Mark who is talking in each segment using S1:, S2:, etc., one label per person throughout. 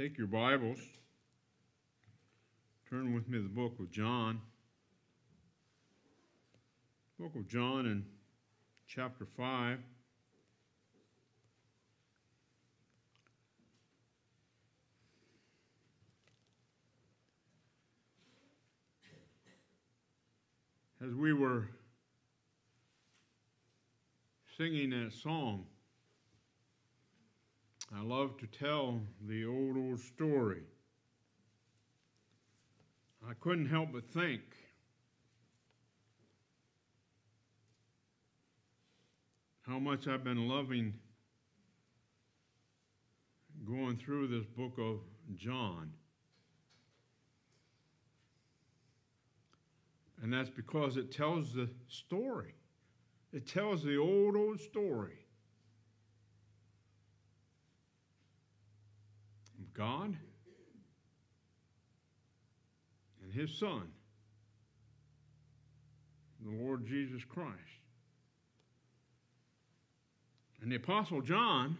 S1: Take your Bibles. Turn with me to the book of John. Book of John and chapter 5. As we were singing that song, I love to tell the old, old story. I couldn't help but think how much I've been loving going through this book of John. And that's because it tells the story. It tells the old, old story. God and His Son, the Lord Jesus Christ. And the Apostle John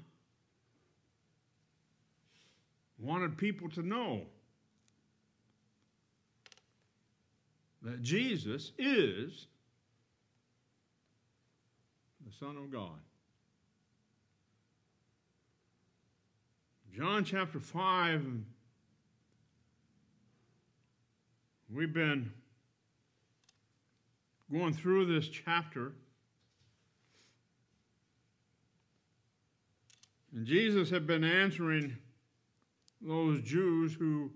S1: wanted people to know that Jesus is the Son of God. John chapter 5, we've been going through this chapter. And Jesus had been answering those Jews who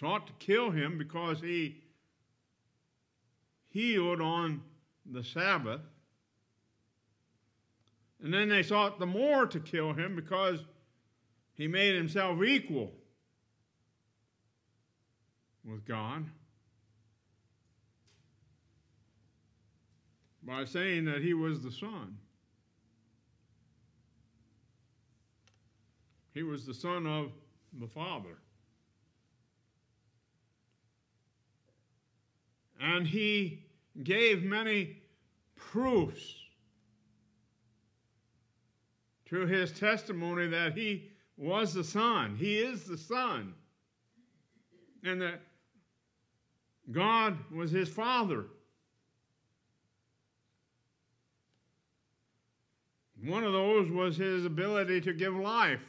S1: sought to kill him because he healed on the Sabbath. And then they sought the more to kill him because he made himself equal with God by saying that he was the Son. He was the Son of the Father. And he gave many proofs through his testimony that he was the Son. He is the Son. And that God was his Father. One of those was his ability to give life,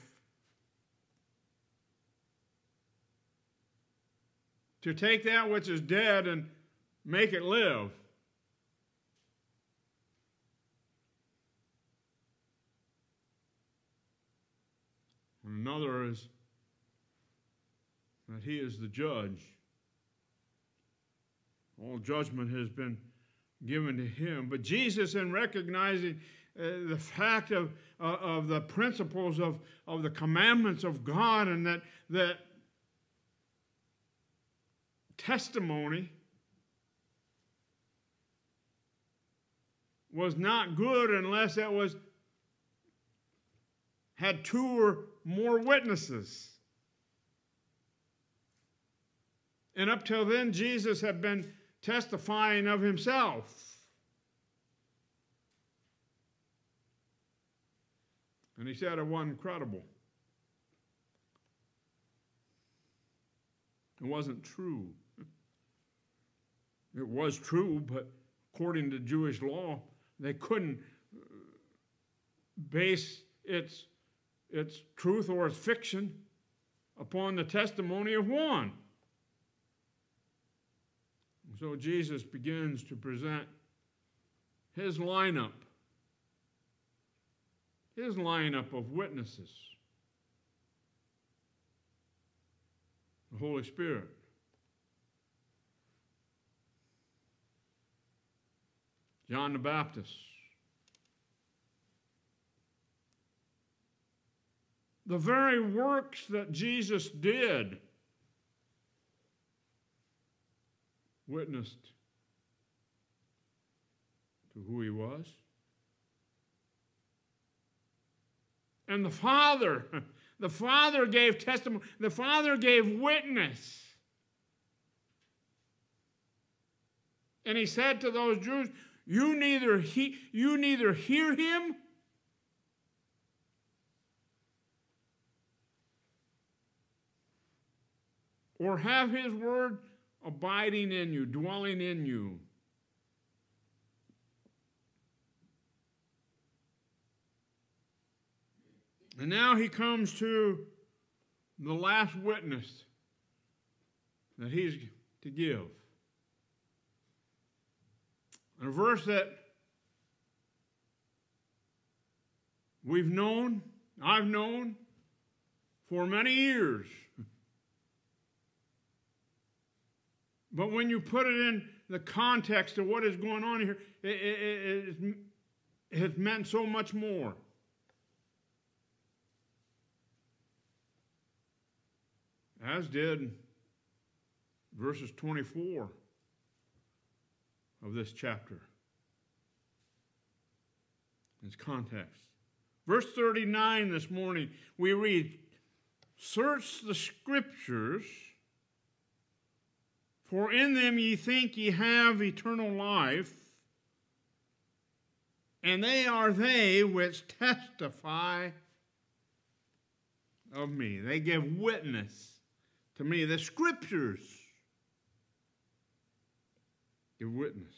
S1: to take that which is dead and make it live. and another is that he is the judge. All judgment has been given to him. But Jesus, in recognizing uh, the fact of, uh, of the principles of, of the commandments of God and that, that testimony was not good unless it was had two or more witnesses. And up till then, Jesus had been testifying of himself. And he said of one credible. It wasn't true. It was true, but according to Jewish law, they couldn't base its its truth or its fiction upon the testimony of one. So Jesus begins to present his lineup, his lineup of witnesses. The Holy Spirit. John the Baptist. the very works that Jesus did witnessed to who he was. And the Father, the Father gave testimony, the Father gave witness. And he said to those Jews, You neither, he, you neither hear him or have his word abiding in you, dwelling in you. And now he comes to the last witness that he's to give. A verse that we've known, I've known for many years. But when you put it in the context of what is going on here, it, it, it, it has meant so much more. As did verses 24 of this chapter. Its context. Verse 39 this morning, we read, Search the scriptures for in them ye think ye have eternal life, and they are they which testify of me. They give witness to me. The scriptures give witness.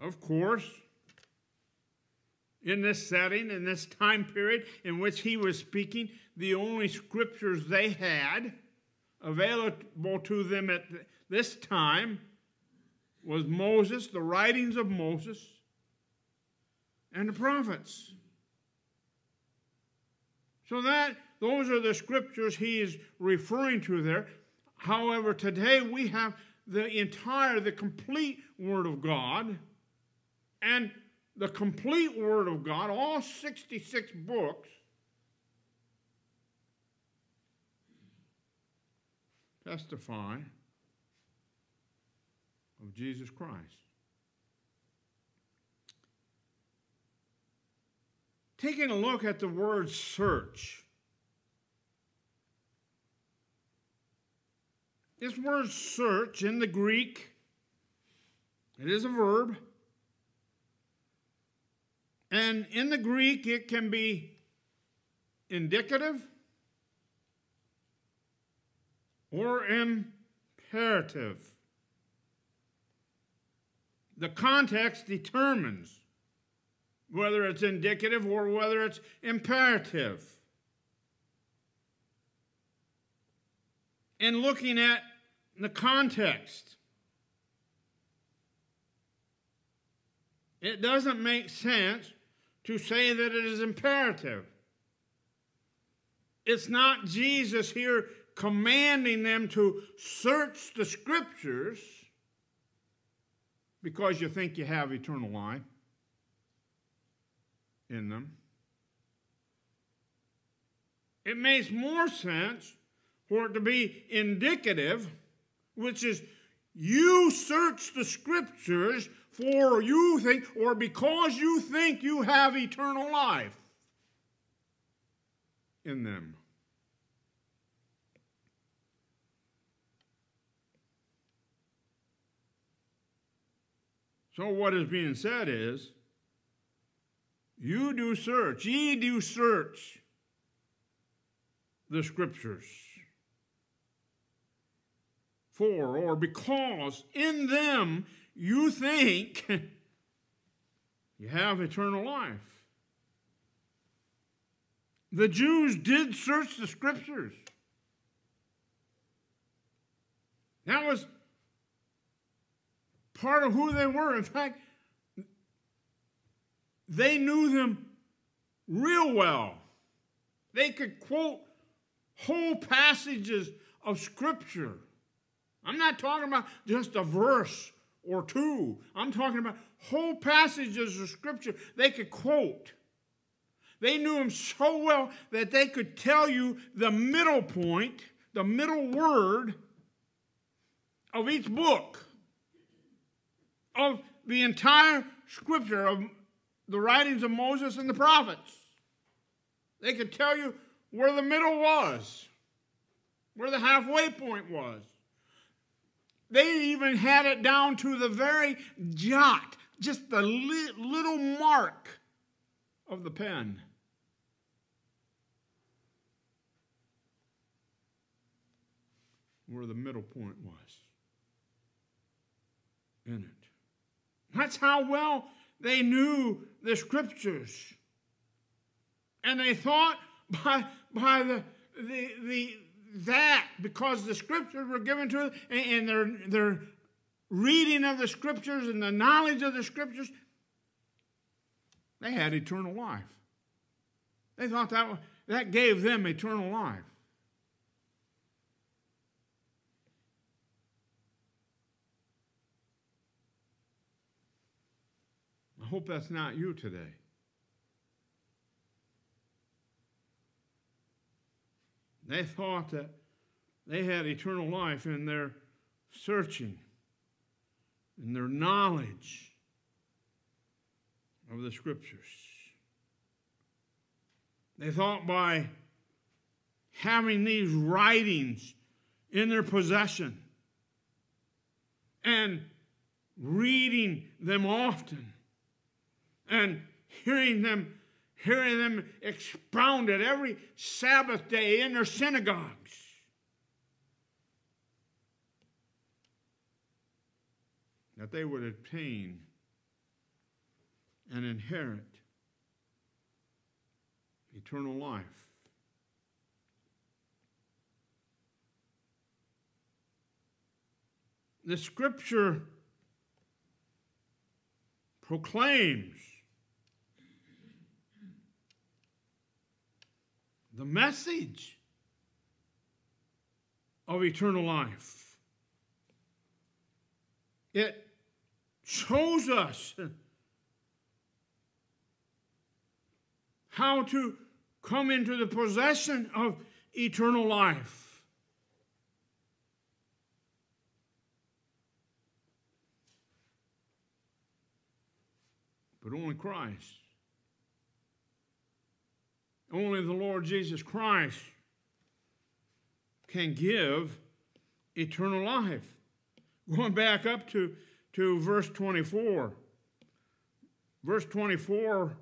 S1: Of course, in this setting, in this time period in which he was speaking, the only scriptures they had available to them at this time was Moses, the writings of Moses, and the prophets. So that those are the scriptures he is referring to there. However, today we have the entire, the complete Word of God, and the complete Word of God, all 66 books, testify of Jesus Christ. Taking a look at the word search, this word search in the Greek, it is a verb. And in the Greek, it can be indicative, or imperative. The context determines whether it's indicative or whether it's imperative. And looking at the context, it doesn't make sense to say that it is imperative. It's not Jesus here commanding them to search the scriptures because you think you have eternal life in them. It makes more sense for it to be indicative, which is you search the scriptures for you think, or because you think you have eternal life in them. So what is being said is, you do search, ye do search the scriptures. For or because in them you think you have eternal life. The Jews did search the scriptures. That was part of who they were. In fact, they knew them real well. They could quote whole passages of Scripture. I'm not talking about just a verse or two. I'm talking about whole passages of Scripture they could quote. They knew him so well that they could tell you the middle point, the middle word of each book of the entire scripture of the writings of Moses and the prophets. They could tell you where the middle was, where the halfway point was. They even had it down to the very jot, just the li little mark of the pen. Where the middle point was in it. That's how well they knew the scriptures. And they thought by, by the, the, the, that, because the scriptures were given to them, and, and their, their reading of the scriptures and the knowledge of the scriptures, they had eternal life. They thought that, that gave them eternal life. hope that's not you today. They thought that they had eternal life in their searching, in their knowledge of the scriptures. They thought by having these writings in their possession and reading them often and hearing them, hearing them expounded every Sabbath day in their synagogues. That they would obtain and inherit eternal life. The scripture proclaims the message of eternal life. It shows us how to come into the possession of eternal life. But only Christ only the Lord Jesus Christ can give eternal life. Going back up to, to verse 24, verse 24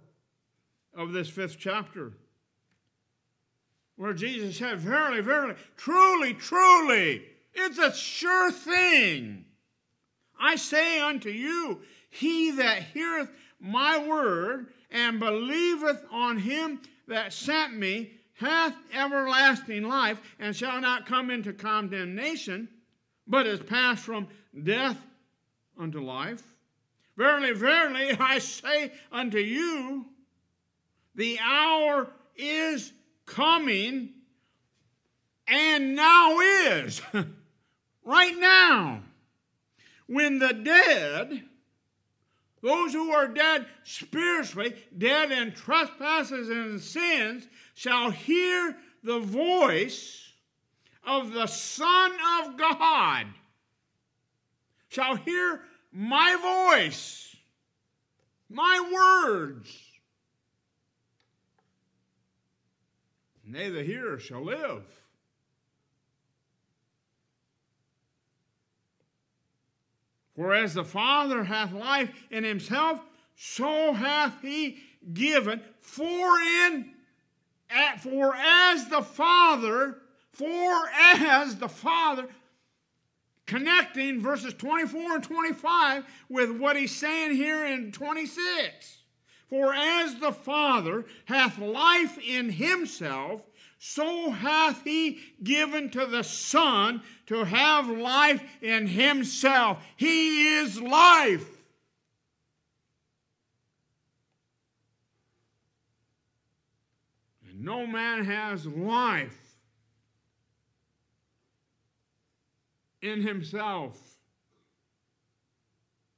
S1: of this fifth chapter, where Jesus said, Verily, verily, truly, truly, it's a sure thing. I say unto you, he that heareth my word and believeth on him that sent me hath everlasting life and shall not come into condemnation, but is passed from death unto life. Verily, verily, I say unto you, the hour is coming and now is, right now, when the dead those who are dead spiritually, dead in trespasses and sins, shall hear the voice of the Son of God, shall hear my voice, my words. And they that hear shall live. Whereas the Father hath life in himself, so hath he given. For in at, for as the Father, for as the Father, connecting verses 24 and 25 with what he's saying here in 26. For as the Father hath life in himself, so hath he given to the Son to have life in himself. He is life. And no man has life in himself.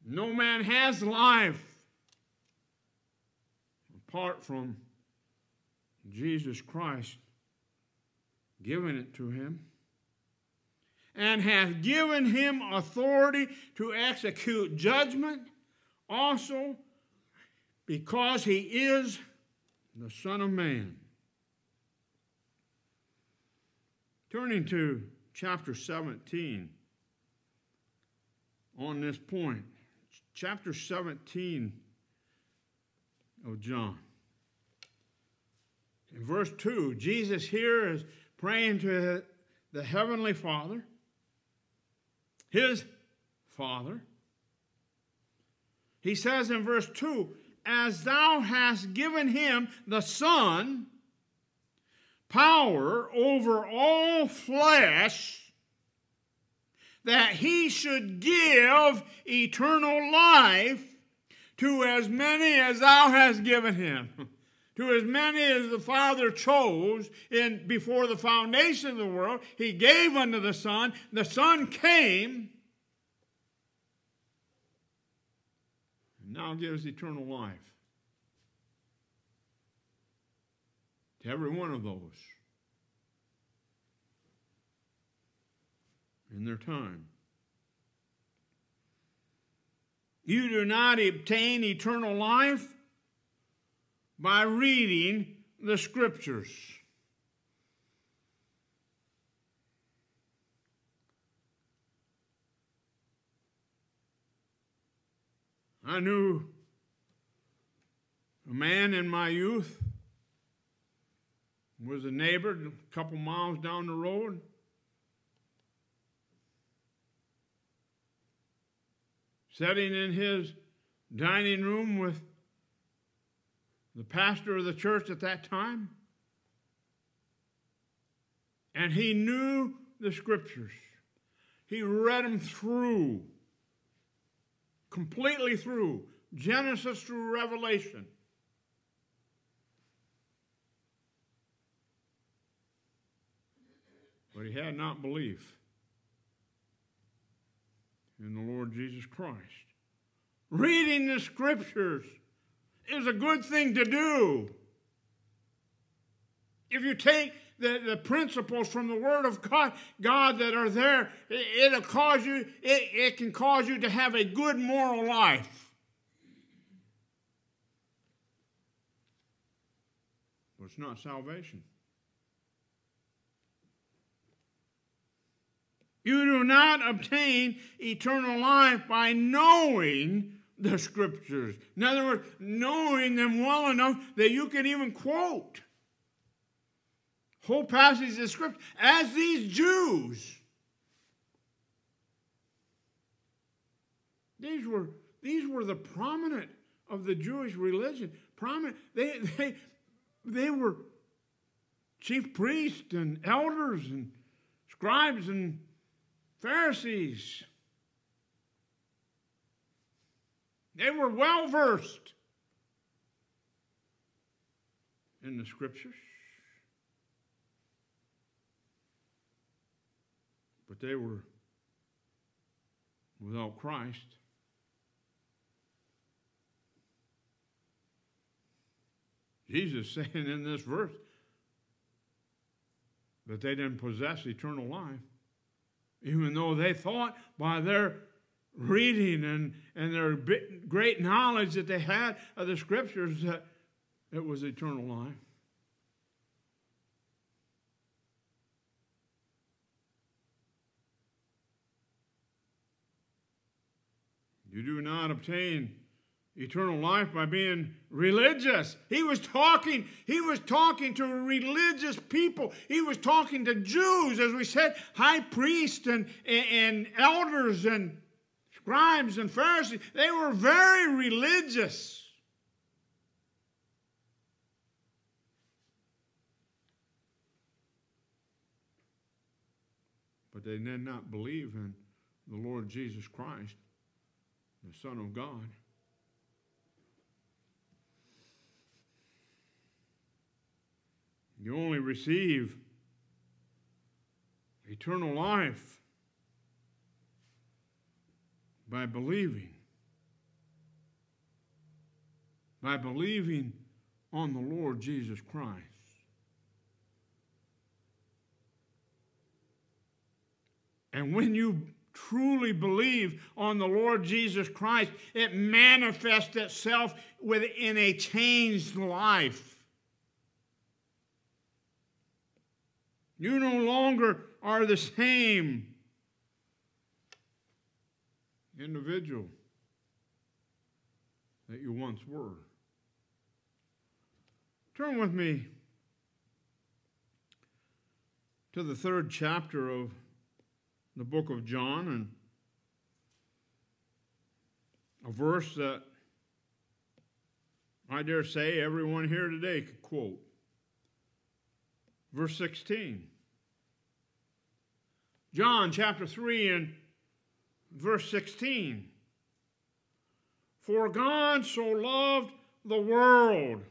S1: No man has life apart from Jesus Christ given it to him, and hath given him authority to execute judgment also because he is the Son of Man. Turning to chapter 17 on this point, chapter 17 of John. In verse 2, Jesus here is praying to the Heavenly Father, his Father. He says in verse 2 As thou hast given him, the Son, power over all flesh, that he should give eternal life to as many as thou hast given him. To as many as the Father chose in before the foundation of the world, he gave unto the Son. The Son came. And now gives eternal life. To every one of those. In their time. You do not obtain eternal life by reading the scriptures. I knew a man in my youth was a neighbor a couple miles down the road. Sitting in his dining room with the pastor of the church at that time. And he knew the scriptures. He read them through, completely through, Genesis through Revelation. But he had not belief in the Lord Jesus Christ. Reading the scriptures is a good thing to do. If you take the, the principles from the Word of God, God that are there, it, will cause you, it, it can cause you to have a good moral life. But it's not salvation. You do not obtain eternal life by knowing the scriptures. In other words, knowing them well enough that you can even quote whole passages of scripture as these Jews. These were, these were the prominent of the Jewish religion. Prominent, they, they, they were chief priests and elders and scribes and Pharisees. They were well versed in the scriptures, but they were without Christ. Jesus saying in this verse that they didn't possess eternal life, even though they thought by their reading and, and their great knowledge that they had of the scriptures that it was eternal life. You do not obtain eternal life by being religious. He was talking, he was talking to religious people. He was talking to Jews, as we said, high priests and, and, and elders and scribes and Pharisees, they were very religious. But they did not believe in the Lord Jesus Christ, the Son of God. You only receive eternal life by believing. By believing on the Lord Jesus Christ. And when you truly believe on the Lord Jesus Christ, it manifests itself within a changed life. You no longer are the same individual that you once were. Turn with me to the third chapter of the book of John and a verse that I dare say everyone here today could quote. Verse 16. John chapter 3 and verse 16. For God so loved the world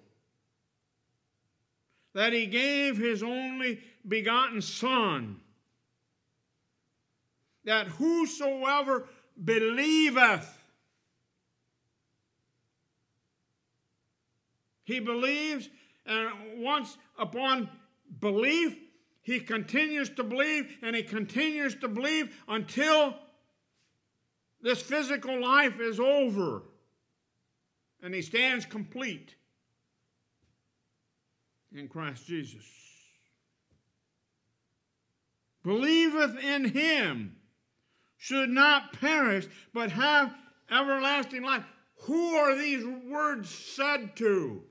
S1: that he gave his only begotten Son, that whosoever believeth, he believes, and once upon belief, he continues to believe and he continues to believe until this physical life is over, and he stands complete in Christ Jesus. Believeth in him should not perish, but have everlasting life. Who are these words said to?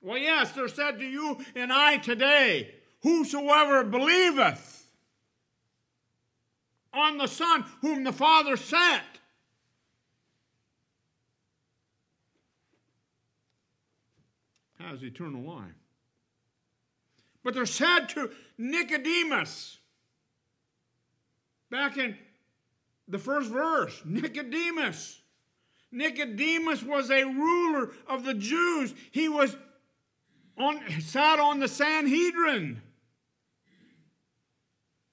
S1: Well, yes, they're said to you and I today. Whosoever believeth on the Son whom the Father sent. Has eternal life. But they're said to Nicodemus. Back in the first verse, Nicodemus. Nicodemus was a ruler of the Jews. He was on, sat on the Sanhedrin.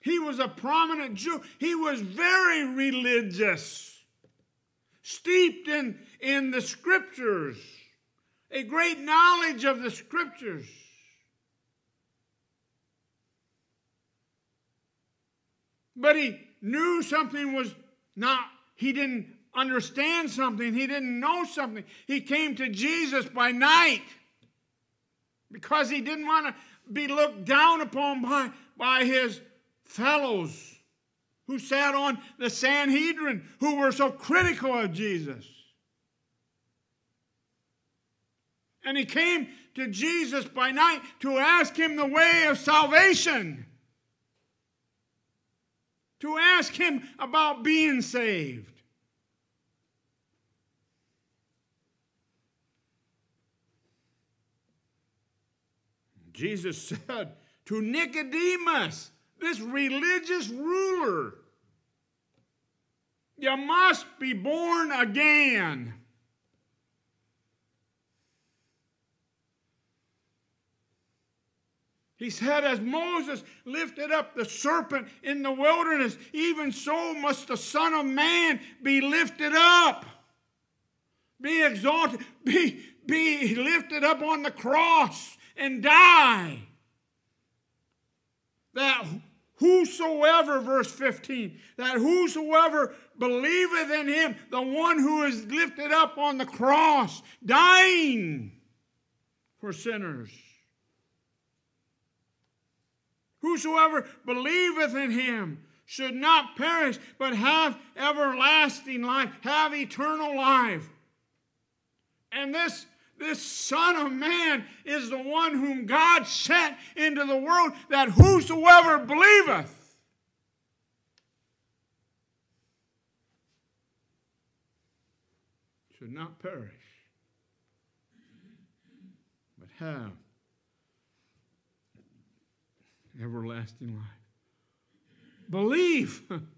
S1: He was a prominent Jew. He was very religious, steeped in, in the scriptures, a great knowledge of the scriptures. But he knew something was not, he didn't understand something, he didn't know something. He came to Jesus by night because he didn't want to be looked down upon by, by his fellows who sat on the Sanhedrin who were so critical of Jesus. And he came to Jesus by night to ask him the way of salvation, to ask him about being saved. Jesus said to Nicodemus, this religious ruler. You must be born again. He said, As Moses lifted up the serpent in the wilderness, even so must the Son of Man be lifted up, be exalted, be, be lifted up on the cross and die that whosoever, verse 15, that whosoever believeth in him, the one who is lifted up on the cross, dying for sinners. Whosoever believeth in him should not perish, but have everlasting life, have eternal life. And this this Son of Man is the one whom God sent into the world that whosoever believeth should not perish, but have everlasting life. Believe.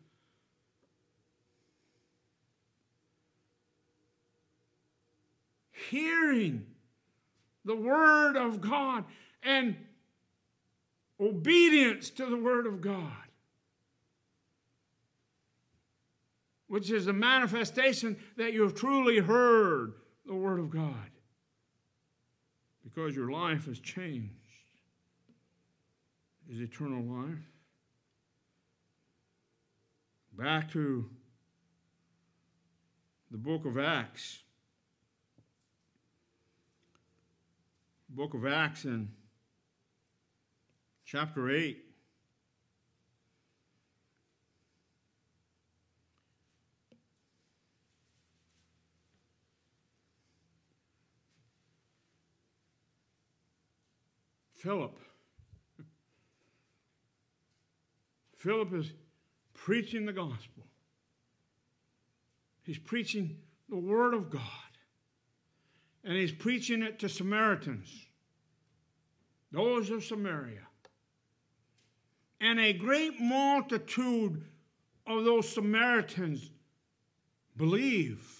S1: hearing the Word of God and obedience to the Word of God, which is the manifestation that you have truly heard the Word of God because your life has changed, is eternal life. Back to the book of Acts. book of Acts in chapter 8. Philip. Philip is preaching the gospel. He's preaching the word of God. And he's preaching it to Samaritans those of Samaria. And a great multitude of those Samaritans believe.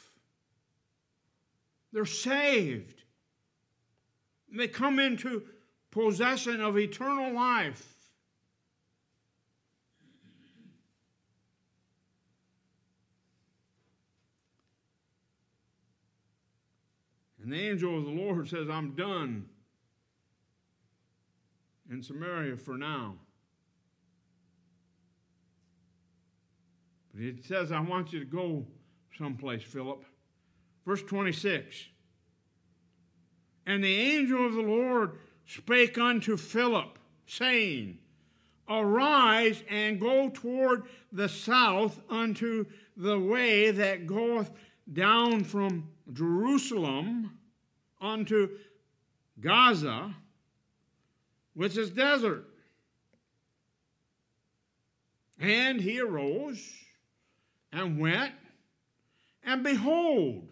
S1: They're saved. They come into possession of eternal life. And the angel of the Lord says, I'm done and Samaria for now. But it says, I want you to go someplace, Philip. Verse 26 And the angel of the Lord spake unto Philip, saying, Arise and go toward the south unto the way that goeth down from Jerusalem unto Gaza which is desert. And he arose and went, and behold,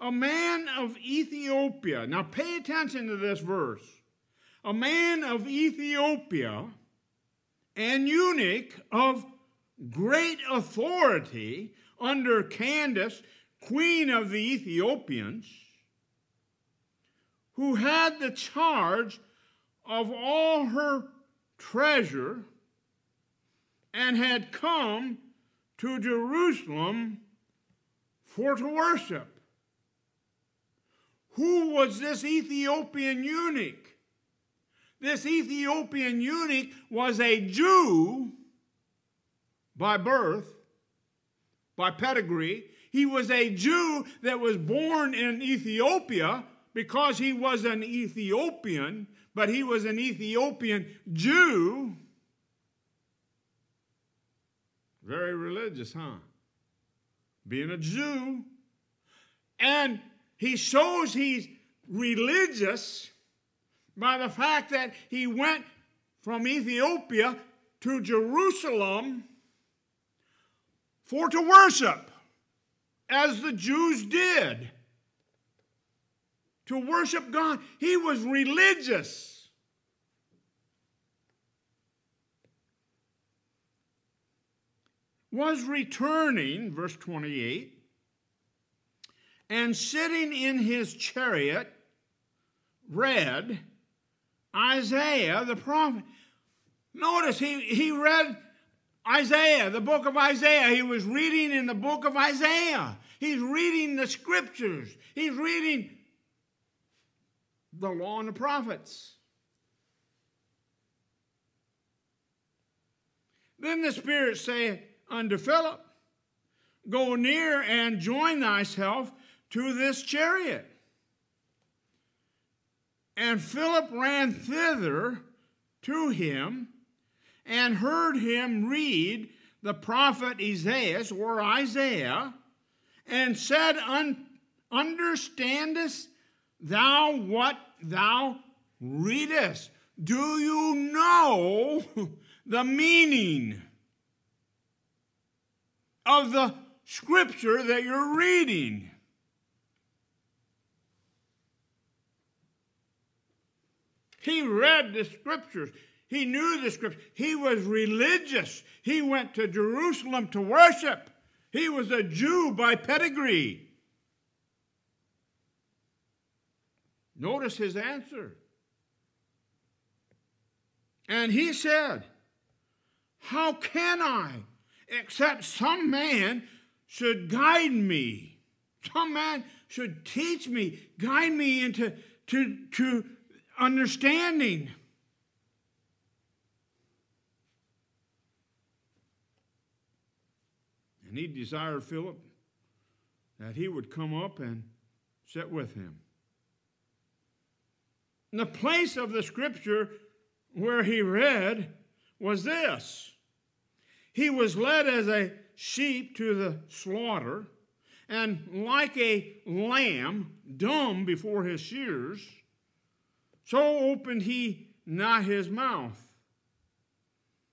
S1: a man of Ethiopia. Now pay attention to this verse. A man of Ethiopia, an eunuch of great authority under Candace, queen of the Ethiopians, who had the charge of all her treasure and had come to Jerusalem for to worship. Who was this Ethiopian eunuch? This Ethiopian eunuch was a Jew by birth, by pedigree. He was a Jew that was born in Ethiopia because he was an Ethiopian but he was an Ethiopian Jew. Very religious, huh? Being a Jew. And he shows he's religious by the fact that he went from Ethiopia to Jerusalem for to worship, as the Jews did to worship God. He was religious. Was returning, verse 28, and sitting in his chariot read Isaiah the prophet. Notice he, he read Isaiah, the book of Isaiah. He was reading in the book of Isaiah. He's reading the scriptures. He's reading the law and the prophets. Then the Spirit said unto Philip, Go near and join thyself to this chariot. And Philip ran thither to him and heard him read the prophet Isaiah or Isaiah and said, Understandest thou what thou readest. Do you know the meaning of the scripture that you're reading? He read the scriptures. He knew the scriptures. He was religious. He went to Jerusalem to worship. He was a Jew by pedigree. Notice his answer. And he said, How can I except some man should guide me? Some man should teach me, guide me into to, to understanding. And he desired Philip that he would come up and sit with him the place of the scripture where he read was this He was led as a sheep to the slaughter, and like a lamb dumb before his shears, so opened he not his mouth.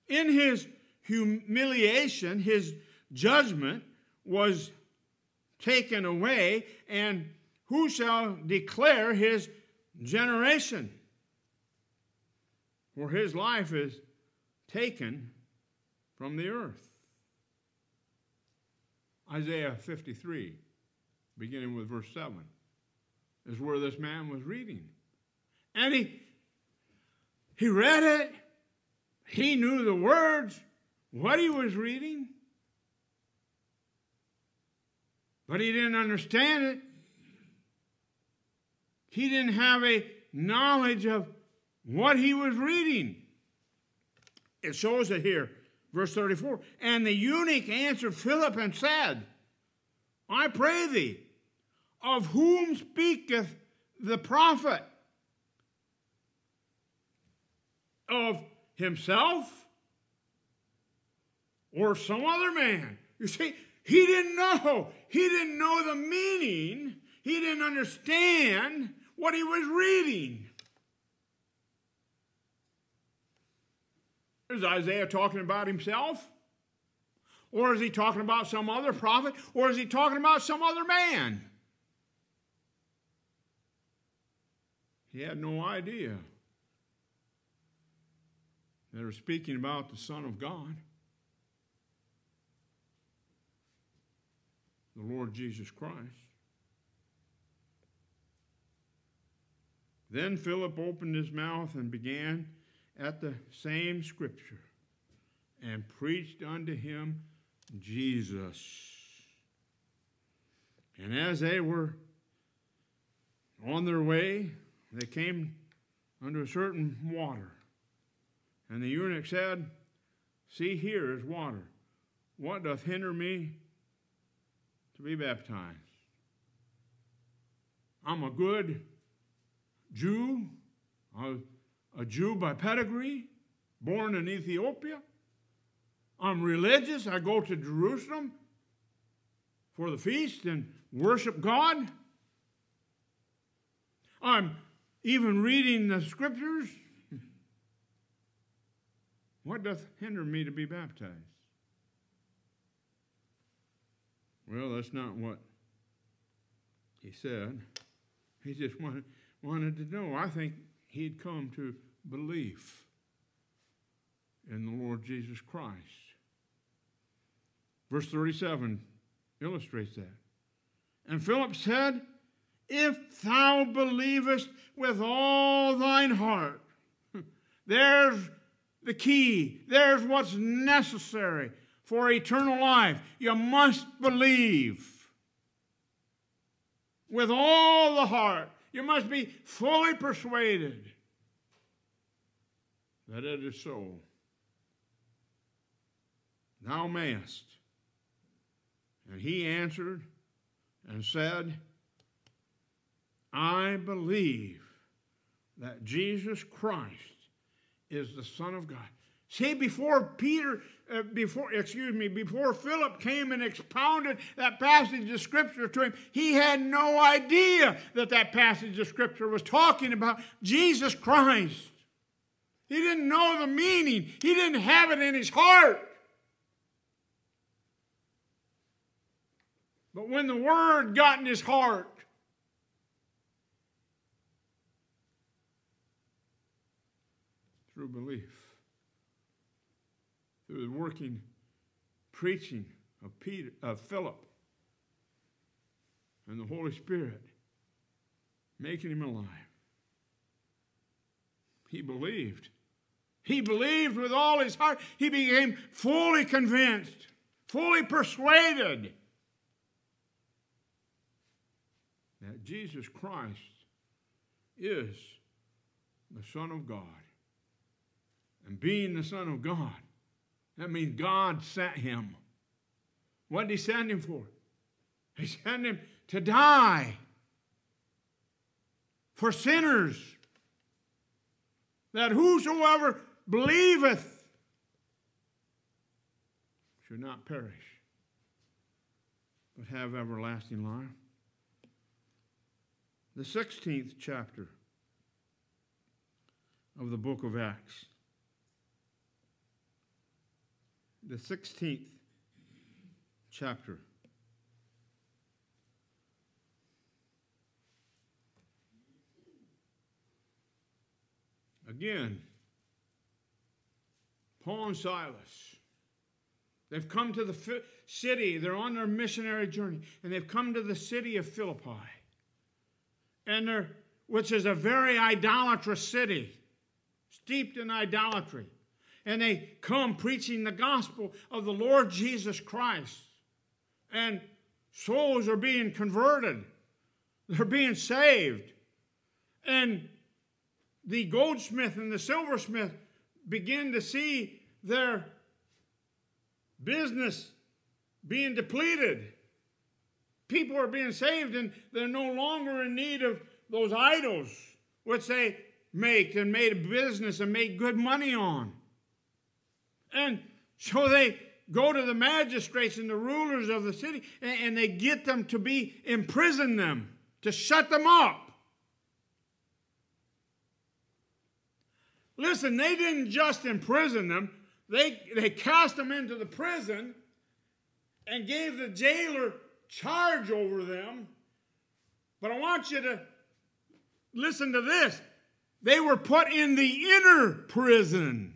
S1: In his humiliation, his judgment was taken away, and who shall declare his generation where his life is taken from the earth. Isaiah 53, beginning with verse 7, is where this man was reading. And he, he read it, he knew the words, what he was reading, but he didn't understand it. He didn't have a knowledge of what he was reading. It shows it here, verse 34. And the eunuch answered Philip and said, I pray thee, of whom speaketh the prophet? Of himself or some other man? You see, he didn't know. He didn't know the meaning. He didn't understand what he was reading. Is Isaiah talking about himself? Or is he talking about some other prophet? Or is he talking about some other man? He had no idea. They were speaking about the Son of God, the Lord Jesus Christ. Then Philip opened his mouth and began at the same scripture and preached unto him Jesus. And as they were on their way, they came under a certain water. And the eunuch said, See, here is water. What doth hinder me to be baptized? I'm a good Jew, a, a Jew by pedigree, born in Ethiopia. I'm religious. I go to Jerusalem for the feast and worship God. I'm even reading the scriptures. What doth hinder me to be baptized? Well, that's not what he said. He just wanted, wanted to know. I think he had come to belief in the Lord Jesus Christ. Verse 37 illustrates that. And Philip said, If thou believest with all thine heart, there's the key, there's what's necessary for eternal life. You must believe with all the heart you must be fully persuaded that it is so. Thou mayest. And he answered and said, I believe that Jesus Christ is the Son of God. See, before Peter, uh, before, excuse me, before Philip came and expounded that passage of Scripture to him, he had no idea that that passage of Scripture was talking about Jesus Christ. He didn't know the meaning, he didn't have it in his heart. But when the Word got in his heart, through belief, that working preaching of Peter of Philip and the Holy Spirit making him alive. He believed. He believed with all his heart. He became fully convinced, fully persuaded that Jesus Christ is the Son of God. And being the Son of God, that means God sent him. What did he send him for? He sent him to die for sinners, that whosoever believeth should not perish, but have everlasting life. The 16th chapter of the book of Acts. the 16th chapter. Again, Paul and Silas. They've come to the city, they're on their missionary journey, and they've come to the city of Philippi, and they're, which is a very idolatrous city, steeped in idolatry and they come preaching the gospel of the Lord Jesus Christ. And souls are being converted, they're being saved. And the goldsmith and the silversmith begin to see their business being depleted. People are being saved and they're no longer in need of those idols which they make and made a business and made good money on. And so they go to the magistrates and the rulers of the city and, they get them to be imprison them, to shut them up. Listen, they didn't just imprison them, they, they cast them into the prison and gave the jailer charge over them. But I want you to listen to this. They were put in the inner prison.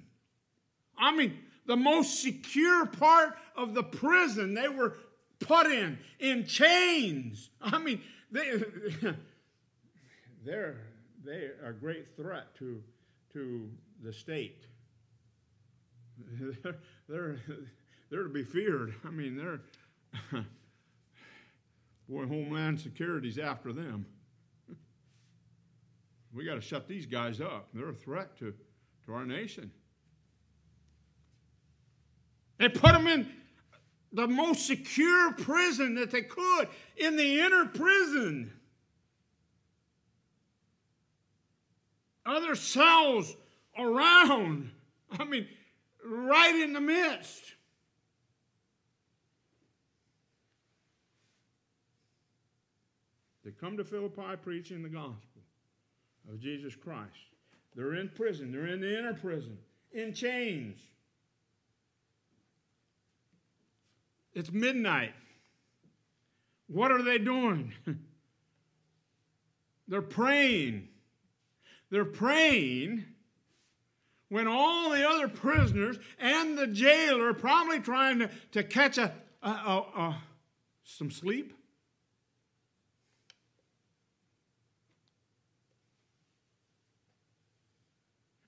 S1: I mean, the most secure part of the prison they were put in, in chains. I mean, they, they're, they are a great threat to, to the state. They're, they're, they're to be feared. I mean, they're, boy, Homeland Security's after them. We got to shut these guys up. They're a threat to, to our nation. They put them in the most secure prison that they could, in the inner prison. Other cells around. I mean, right in the midst. They come to Philippi preaching the gospel of Jesus Christ. They're in prison, they're in the inner prison, in chains. It's midnight. What are they doing? They're praying. They're praying when all the other prisoners and the jailer are probably trying to, to catch a, a, a, a some sleep.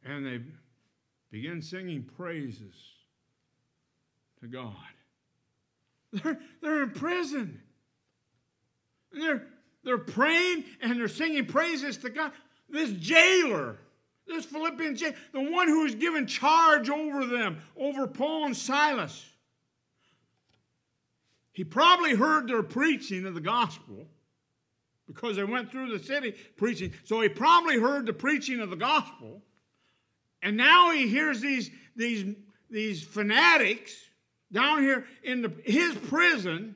S1: And they begin singing praises to God. They're, they're in prison. And they're, they're praying and they're singing praises to God. This jailer, this Philippian jailer, the one who is given charge over them, over Paul and Silas, he probably heard their preaching of the gospel because they went through the city preaching. So he probably heard the preaching of the gospel. And now he hears these, these, these fanatics down here in the, his prison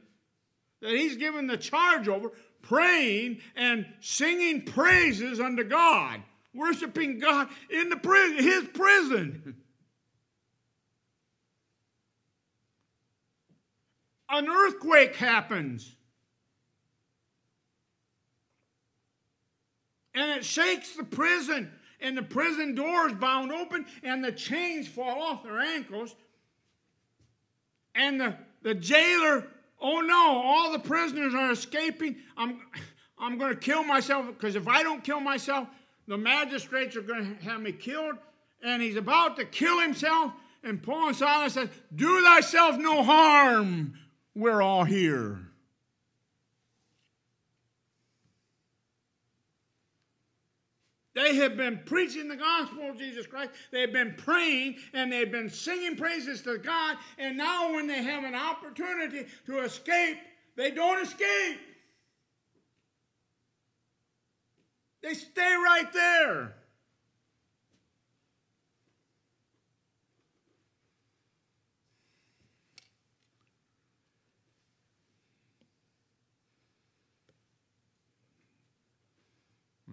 S1: that he's given the charge over, praying and singing praises unto God, worshiping God in the prison, his prison. An earthquake happens. And it shakes the prison, and the prison doors bound open, and the chains fall off their ankles and the, the jailer, oh no, all the prisoners are escaping. I'm, I'm going to kill myself because if I don't kill myself, the magistrates are going to have me killed. And he's about to kill himself. And Paul and Silas said, Do thyself no harm. We're all here. They had been preaching the gospel of Jesus Christ. They had been praying and they had been singing praises to God. And now, when they have an opportunity to escape, they don't escape. They stay right there.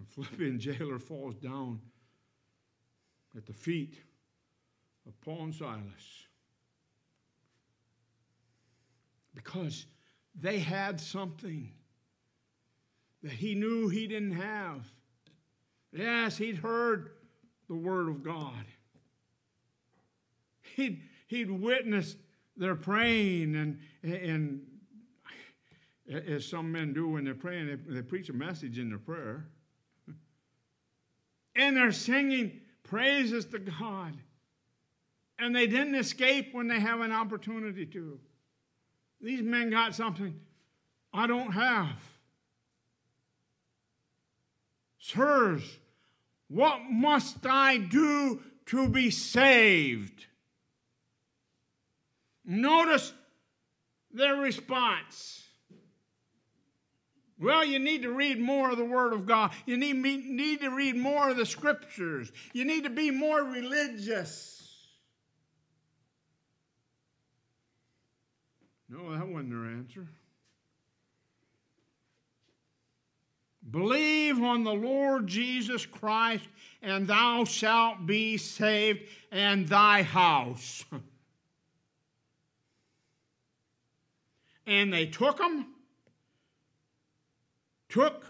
S1: Philippian jailer falls down at the feet of Paul and Silas because they had something that he knew he didn't have. Yes, he'd heard the word of God. He'd, he'd witnessed their praying and, and as some men do when they're praying, they, they preach a message in their prayer and they're singing praises to God. And they didn't escape when they have an opportunity to. These men got something I don't have. Sirs, what must I do to be saved? Notice their response. Well, you need to read more of the Word of God. You need, need to read more of the Scriptures. You need to be more religious. No, that wasn't their answer. Believe on the Lord Jesus Christ, and thou shalt be saved, and thy house. and they took him took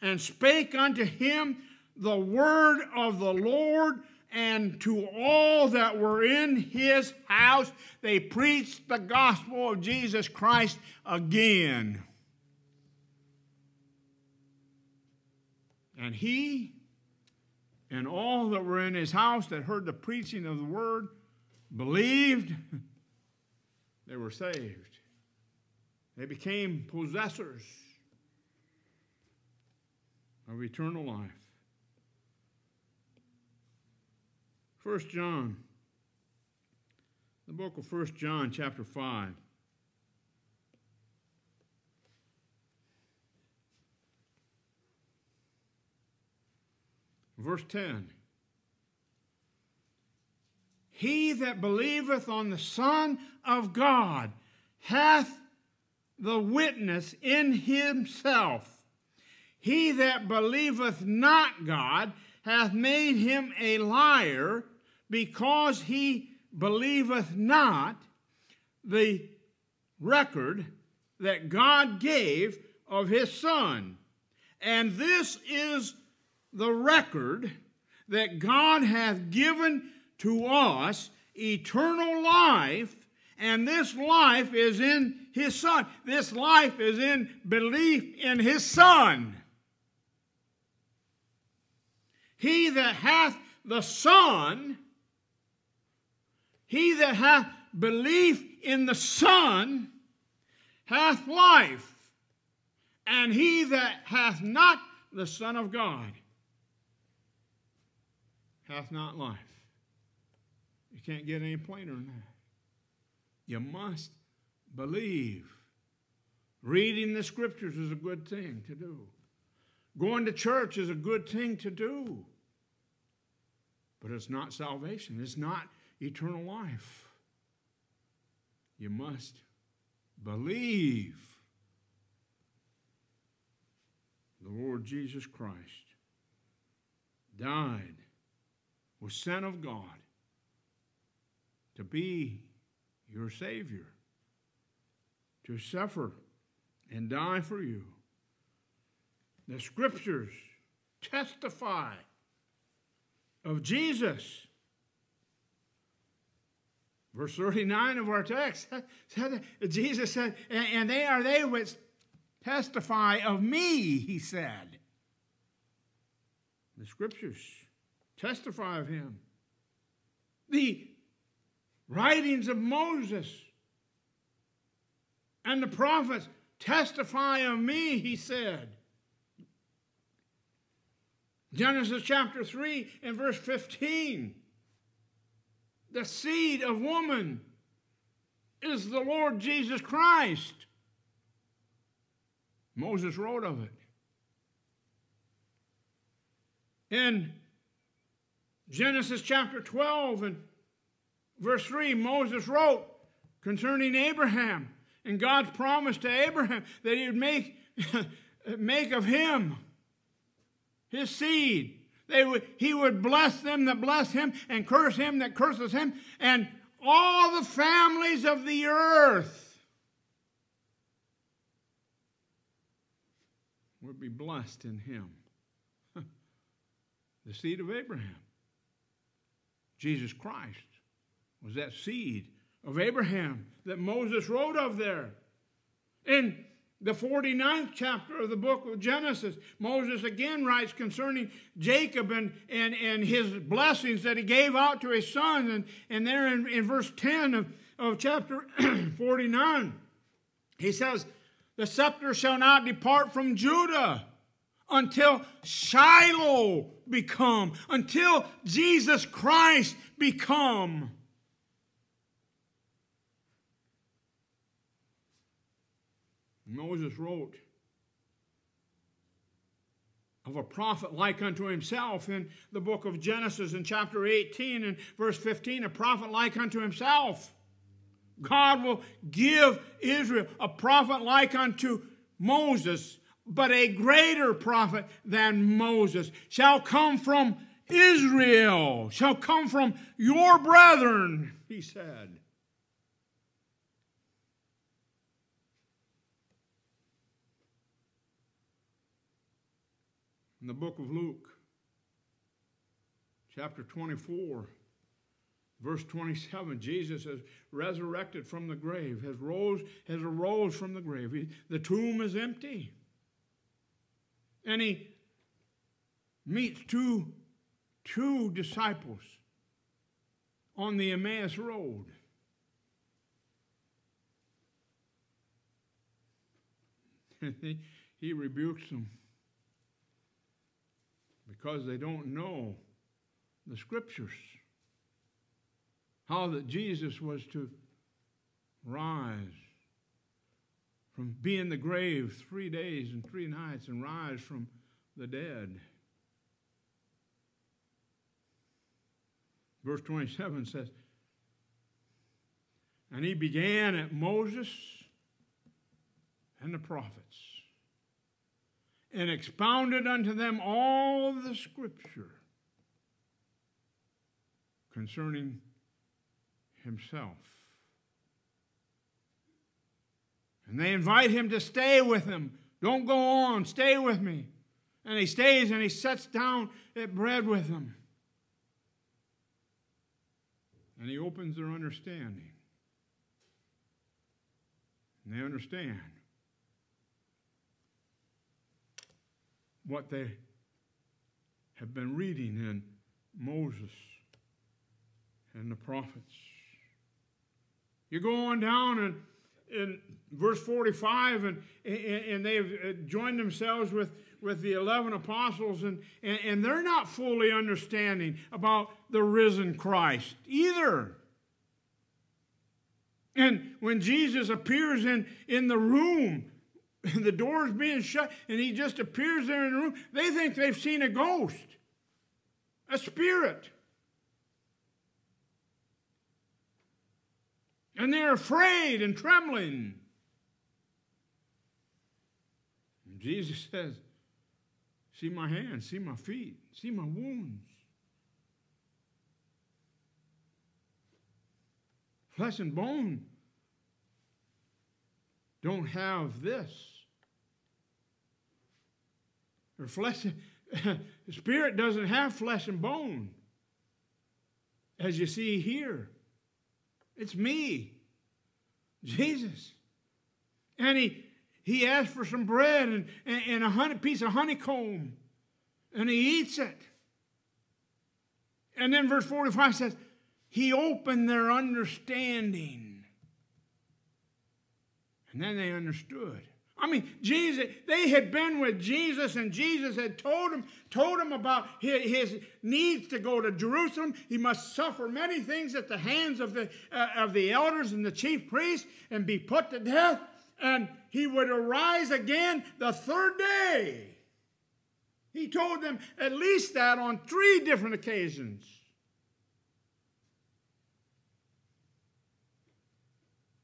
S1: and spake unto him the word of the Lord and to all that were in his house, they preached the gospel of Jesus Christ again. And he and all that were in his house that heard the preaching of the word believed, they were saved. They became possessors of eternal life. 1 John, the book of 1 John, chapter 5. Verse 10 He that believeth on the Son of God hath the witness in himself. He that believeth not God hath made him a liar, because he believeth not the record that God gave of his Son. And this is the record that God hath given to us eternal life, and this life is in his Son. This life is in belief in his Son. He that hath the Son, he that hath belief in the Son, hath life. And he that hath not the Son of God hath not life. You can't get any plainer than that. You must believe. Reading the scriptures is a good thing to do. Going to church is a good thing to do, but it's not salvation, it's not eternal life. You must believe the Lord Jesus Christ died, was sent of God to be your Savior, to suffer and die for you. The scriptures testify of Jesus. Verse 39 of our text, Jesus said, and they are they which testify of me, he said. The scriptures testify of him. The writings of Moses and the prophets testify of me, he said. Genesis chapter 3 and verse 15. The seed of woman is the Lord Jesus Christ. Moses wrote of it. In Genesis chapter 12 and verse 3, Moses wrote concerning Abraham and God's promise to Abraham that he would make, make of him his seed. They would, he would bless them that bless him and curse him that curses him, and all the families of the earth would be blessed in him. the seed of Abraham. Jesus Christ was that seed of Abraham that Moses wrote of there. And the 49th chapter of the book of Genesis, Moses again writes concerning Jacob and, and, and his blessings that he gave out to his son. And, and there in, in verse 10 of, of chapter 49, he says, The scepter shall not depart from Judah until Shiloh become, until Jesus Christ become. Moses wrote of a prophet like unto himself in the book of Genesis in chapter 18 and verse 15, a prophet like unto himself. God will give Israel a prophet like unto Moses, but a greater prophet than Moses shall come from Israel, shall come from your brethren, he said. in the book of Luke, chapter 24, verse 27. Jesus has resurrected from the grave, has rose, has arose from the grave. He, the tomb is empty. And he meets two, two disciples on the Emmaus Road. he, he rebukes them because they don't know the scriptures. How that Jesus was to rise from being in the grave three days and three nights and rise from the dead. Verse 27 says, And he began at Moses and the prophets and expounded unto them all the scripture concerning himself. And they invite him to stay with them. Don't go on, stay with me. And he stays and he sets down at bread with them. And he opens their understanding. And they understand what they have been reading in Moses and the prophets. You go on down and in verse 45 and, and, and they've uh, joined themselves with, with the 11 apostles and, and, and they're not fully understanding about the risen christ either and when jesus appears in, in the room the door's being shut, and he just appears there in the room, they think they've seen a ghost, a spirit. And they're afraid and trembling. And Jesus says, See my hands, see my feet, see my wounds. Flesh and bone don't have this. Their flesh, the spirit doesn't have flesh and bone, as you see here. It's me, Jesus. And he, he asked for some bread and, and, and a honey, piece of honeycomb, and he eats it. And then verse 45 says, He opened their understanding and then they understood. I mean, Jesus, they had been with Jesus, and Jesus had told him, told him about his, his needs to go to Jerusalem. He must suffer many things at the hands of the, uh, of the elders and the chief priests and be put to death, and he would arise again the third day. He told them at least that on three different occasions.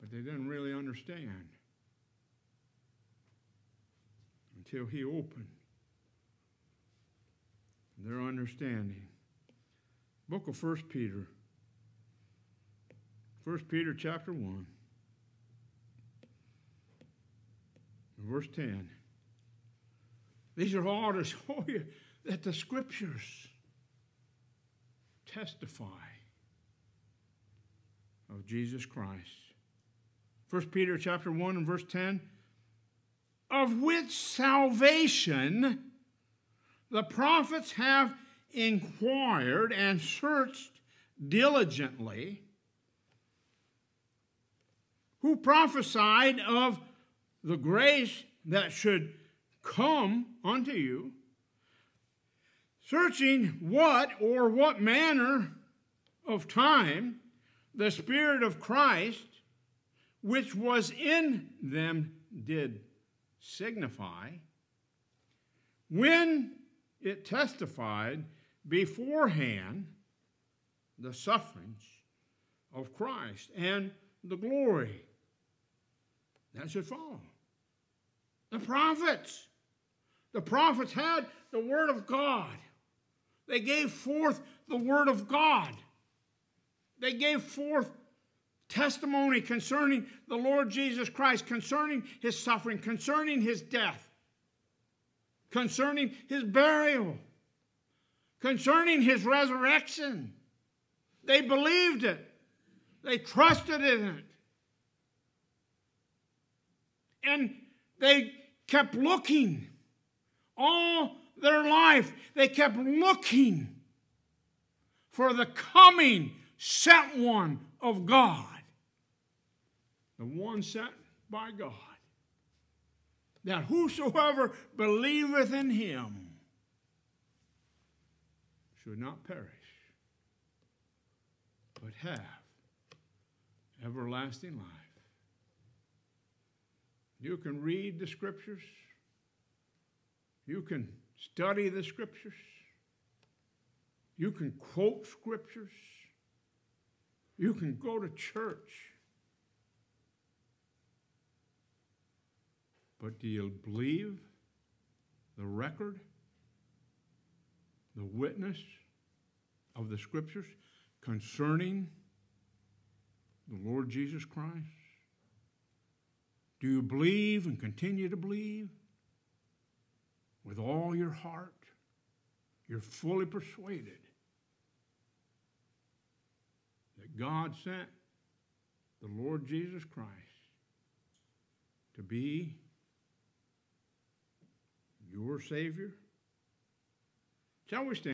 S1: But they didn't really understand. till he opened their understanding. Book of First Peter. First Peter chapter 1. Verse 10. These are all to show you that the scriptures testify of Jesus Christ. First Peter chapter 1 and verse 10 of which salvation the prophets have inquired and searched diligently, who prophesied of the grace that should come unto you, searching what or what manner of time the Spirit of Christ, which was in them, did signify, when it testified beforehand the sufferings of Christ and the glory that should follow. The prophets, the prophets had the word of God. They gave forth the word of God. They gave forth testimony concerning the Lord Jesus Christ, concerning his suffering, concerning his death, concerning his burial, concerning his resurrection. They believed it, they trusted in it. And they kept looking all their life, they kept looking for the coming sent one of God the one sent by God, that whosoever believeth in him should not perish, but have everlasting life. You can read the scriptures. You can study the scriptures. You can quote scriptures. You can go to church. But do you believe the record, the witness of the scriptures concerning the Lord Jesus Christ? Do you believe and continue to believe with all your heart? You're fully persuaded that God sent the Lord Jesus Christ to be your Savior? Shall we stand?